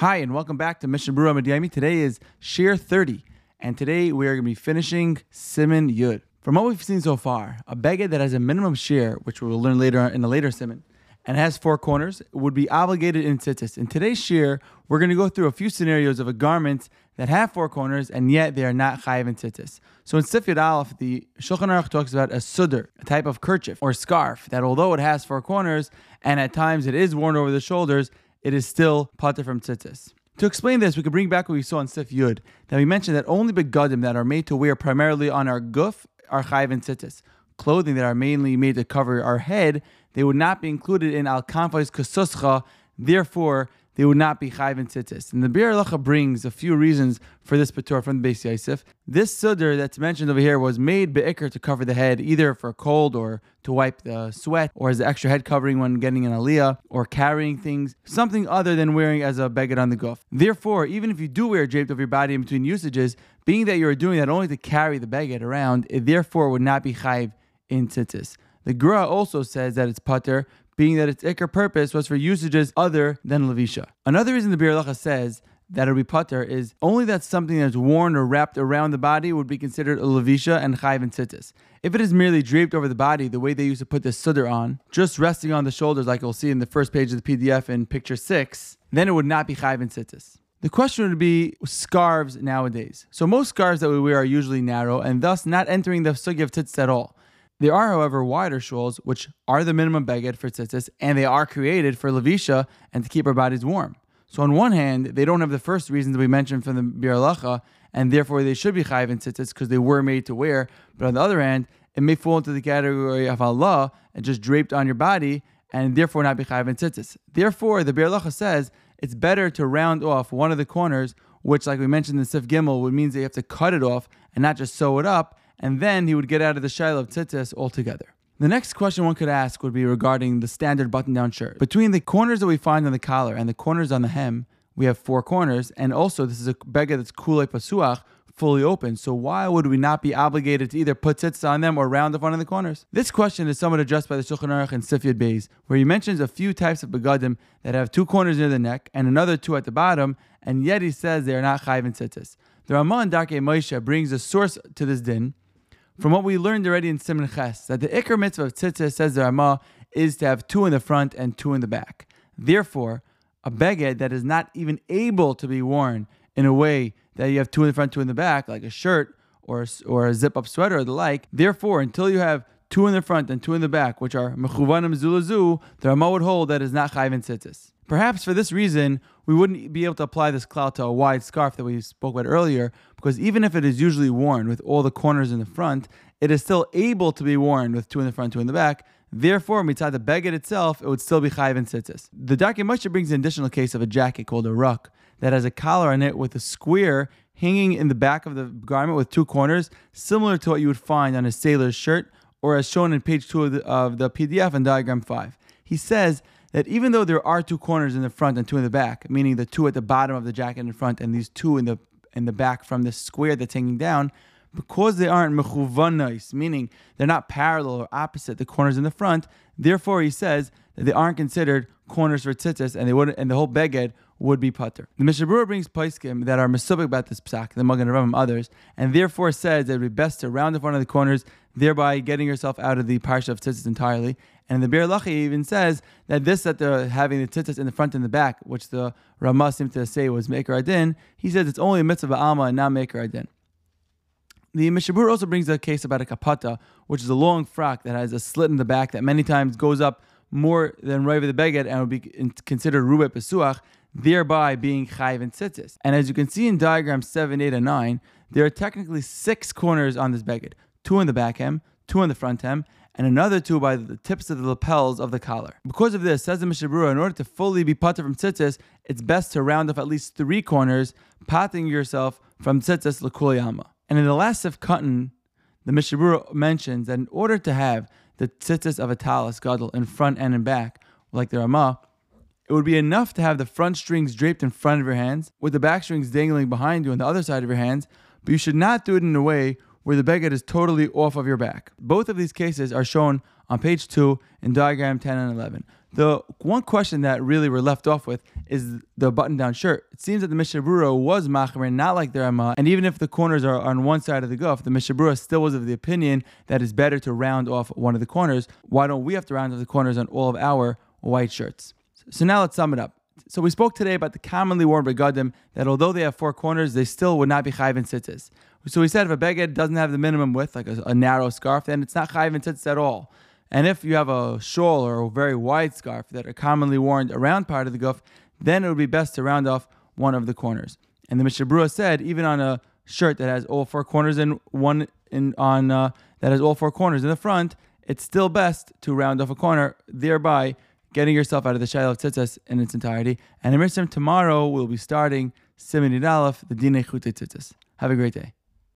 Hi, and welcome back to Mishnah Berurah Mediyami. Today is Shir 30, and today we are going to be finishing Siman Yud. From what we've seen so far, a beged that has a minimum share, which we will learn later in a later Siman, and has four corners, would be obligated in tzitzis. In today's shir, we're going to go through a few scenarios of a garment that have four corners, and yet they are not chayiv in tzitzis. So in Sif Yud Aleph, the Shulchan Aruch talks about a sudr, a type of kerchief or scarf, that although it has four corners, and at times it is worn over the shoulders, it is still pater from tzitzis. To explain this, we could bring back what we saw in Sif Yud, that we mentioned that only begadim that are made to wear primarily on our guf are chayiv in tzitzis. Clothing that are mainly made to cover our head, they would not be included in al kanfais kasuscha, therefore they would not be chayv and tzitzis. And the Biur Halacha brings a few reasons for this patur from the Beis Yosef. This sudr that's mentioned over here was made be'ikr to cover the head, either for cold or to wipe the sweat, or as an extra head covering when getting an aliyah, or carrying things, something other than wearing as a beged on the guf. Therefore, even if you do wear draped over your body in between usages, being that you're doing that only to carry the beged around, it therefore would not be chayv in tzitzis. The Gra also says that it's pater being that its ikr purpose was for usages other than levisha. Another reason the Biur says that a pater is only that something that's worn or wrapped around the body would be considered a levisha and chayv and tzitzis. If it is merely draped over the body, the way they used to put the sudr on, just resting on the shoulders, like you'll see in the first page of the PDF in picture six, then it would not be chayv and tzitzis. The question would be scarves nowadays. So most scarves that we wear are usually narrow and thus not entering the sugi of tzitzis at all. There are, however, wider shawls, which are the minimum beged for tzitzis, and they are created for levisha and to keep our bodies warm. So on one hand, they don't have the first reasons we mentioned from the Biur Halacha, and therefore they should be chayiv in tzitzis because they were made to wear. But on the other hand, it may fall into the category of Allah and just draped on your body, and therefore not be chayiv in tzitzis. Therefore, the Biur Halacha says it's better to round off one of the corners, which, like we mentioned in the Sif Gimel, would means that you have to cut it off and not just sew it up and then he would get out of the shiloh tzitzis altogether. The next question one could ask would be regarding the standard button-down shirt. Between the corners that we find on the collar and the corners on the hem, we have four corners, and also this is a beggar that's kulei pasuach, fully open. So why would we not be obligated to either put tzitzis on them or round off one of the corners? This question is somewhat addressed by the Shulchan Aruch and Sif Beis, where he mentions a few types of begadim that have two corners near the neck and another two at the bottom, and yet he says they are not chayv and tzitzis. The Ramah and Darkei Moshe brings a source to this din, from what we learned already in Siman Ches, that the Iker mitzvah of tzitzis, says the Ramah, is to have two in the front and two in the back. Therefore, a beged that is not even able to be worn in a way that you have two in the front, two in the back, like a shirt or, or a zip up sweater or the like, therefore, until you have two in the front and two in the back, which are mechuvanim zulazu, the Rama would hold that is not chayv in tzitzis. Perhaps for this reason, we wouldn't be able to apply this cloud to a wide scarf that we spoke about earlier, because even if it is usually worn with all the corners in the front, it is still able to be worn with two in the front, two in the back. Therefore, mitzad the beged itself, it would still be chayiv and tzitzis. The Darkei Moshe brings an additional case of a jacket called a ruck that has a collar on it with a square hanging in the back of the garment with two corners, similar to what you would find on a sailor's shirt, or as shown in page two of the, of the PDF in diagram five. He says that even though there are two corners in the front and two in the back, meaning the two at the bottom of the jacket in front and these two in the in the back from the square that's hanging down, because they aren't mechuvanais, meaning they're not parallel or opposite the corners in the front, therefore he says that they aren't considered corners for tzitzis and they would and the whole beged would be putter. The Mishnah Berurah brings paiskim that are mesubik about this psak, the Magen Avraham others, and therefore says that it would be best to round off one of the corners, thereby getting yourself out of the parsha of tzitzis entirely. And the Biur Halacha even says that this that they're having the tzitzis in the front and the back, which the Ramah seemed to say was Maker Adin, he says it's only a mitzvah alma and not Maker Adin. The Mishnah Berurah also brings a case about a kapata, which is a long frock that has a slit in the back that many times goes up more than Raiva the Beged and would be considered Rubet Pesuach, thereby being Chayv and Tzitzis. And as you can see in diagram 7, 8, and 9, there are technically six corners on this Beged two in the back hem, two in the front hem, and another two by the tips of the lapels of the collar. Because of this, says the Mishnah Berurah, in order to fully be pater from tzitzis, it's best to round off at least three corners, patting yourself from tzitzis l'kuliyama. And in the last of cotton, the Mishnah Berurah mentions that in order to have the tzitzis of a talis gadol in front and in back, like the Ramah, it would be enough to have the front strings draped in front of your hands, with the back strings dangling behind you on the other side of your hands, but you should not do it in a way where the beged is totally off of your back. Both of these cases are shown on page two in diagram 10 and 11. The one question that really we're left off with is the button-down shirt. It seems that the Mishnah Berurah was machmir, not like the Rama, and even if the corners are on one side of the guf, the Mishnah Berurah still was of the opinion that it's better to round off one of the corners. Why don't we have to round off the corners on all of our white shirts? So now let's sum it up. So we spoke today about the commonly worn begadim that although they have four corners, they still would not be chayv and tzitzis. So we said if a beged doesn't have the minimum width, like a, a narrow scarf, then it's not chayv and tzitzis at all. And if you have a shawl or a very wide scarf that are commonly worn around part of the guf, then it would be best to round off one of the corners. And the Mishnah Berurah said, even on a shirt that has all four corners in one in on uh, that has all four corners in the front, it's still best to round off a corner, thereby getting yourself out of the Shiloh of Tzitzis in its entirety. And in tomorrow we'll be starting Siman Aleph, the Dinei Chutei Tzitzis. Have a great day.